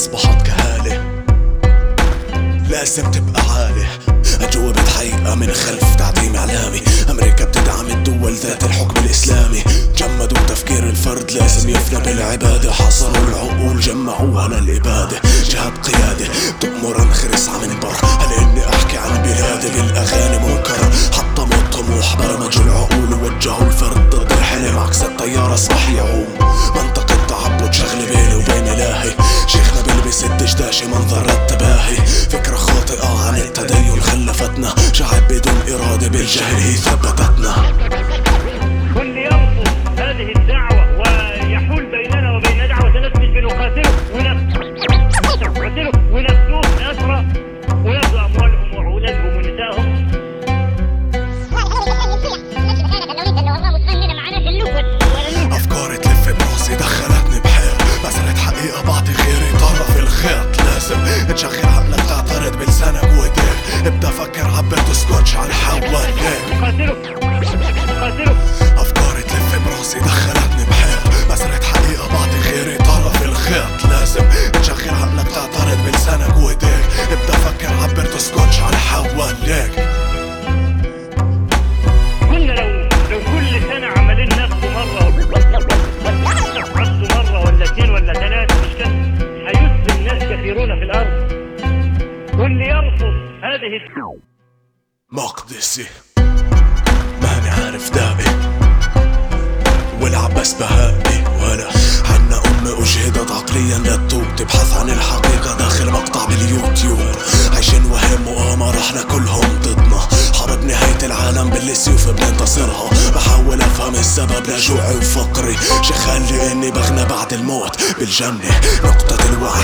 أصبحت كهالة. لازم تبقى عالي أجوبة حقيقة من خلف تعظيم إعلامي. أمريكا بتدعم الدول ذات الحكم الإسلامي. جمدوا تفكير الفرد لازم يفنى بالعبادة حصروا العقول جمعوها للإبادة. جهاد قيادة التباهي فكرة خاطئة عن التدين خلفتنا. شعب بدون إرادة بالجهل هي ثبتتنا. كل يرفض هذه الدعوة ويحول بيننا وبين دعوة نسبة بنقاتله ونقتله ونفسوه أسرى ونفسو أموالهم وأولادهم ونسائهم أفكاري تلف براسي دخلتني تشغل عقلك تعترض بلسانك وإيديك. ابدأ فكر عبيت سكوتش على حواليك. أفكاري تلف براسي دخلتني بحير مسألة حقيقة بعطي غيري طرف الخيط. لازم تشغل عقلك تعترض بلسانك وإيديك. ابدأ فكر عبيت سكوتش على حواليك. كثيرون في الأرض واللي يرفض هذه مقدسي. ماني عارف دائي والعباس بهائي. ولا عنا أم أجهدت عقليا للتوب تبحث عن الحقيقة داخل مقطع باليوتيوب. عايشين وهم مؤامرة إحنا كلهم ضدنا. حرب نهاية العالم باللي سيوف بننتصرها. بحاول أفهم السبب لجوعي وفقري. شخال لاني بغنى بعد الموت بالجنة. نقطة الوعي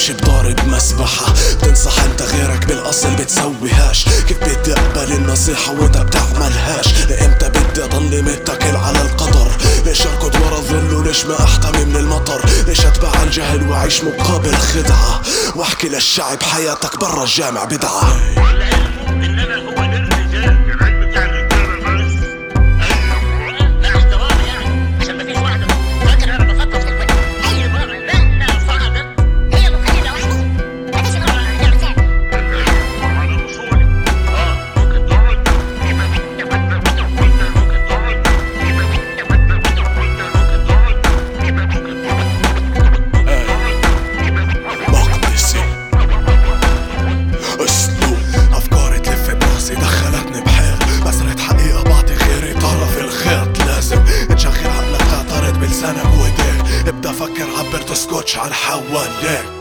امشي بضارب مسبحة. بتنصح انت غيرك بالاصل بتسويهاش. كيف بدي اقبل النصيحة وانت بتعملهاش؟ لامتى بدي اضل متكل على القدر ليش اركض ورا الظل وليش ما احتمي من المطر؟ ليش اتبع الجهل واعيش مقابل خدعة؟ واحكي للشعب حياتك برا الجامع بدعة. تسكتش على حواليك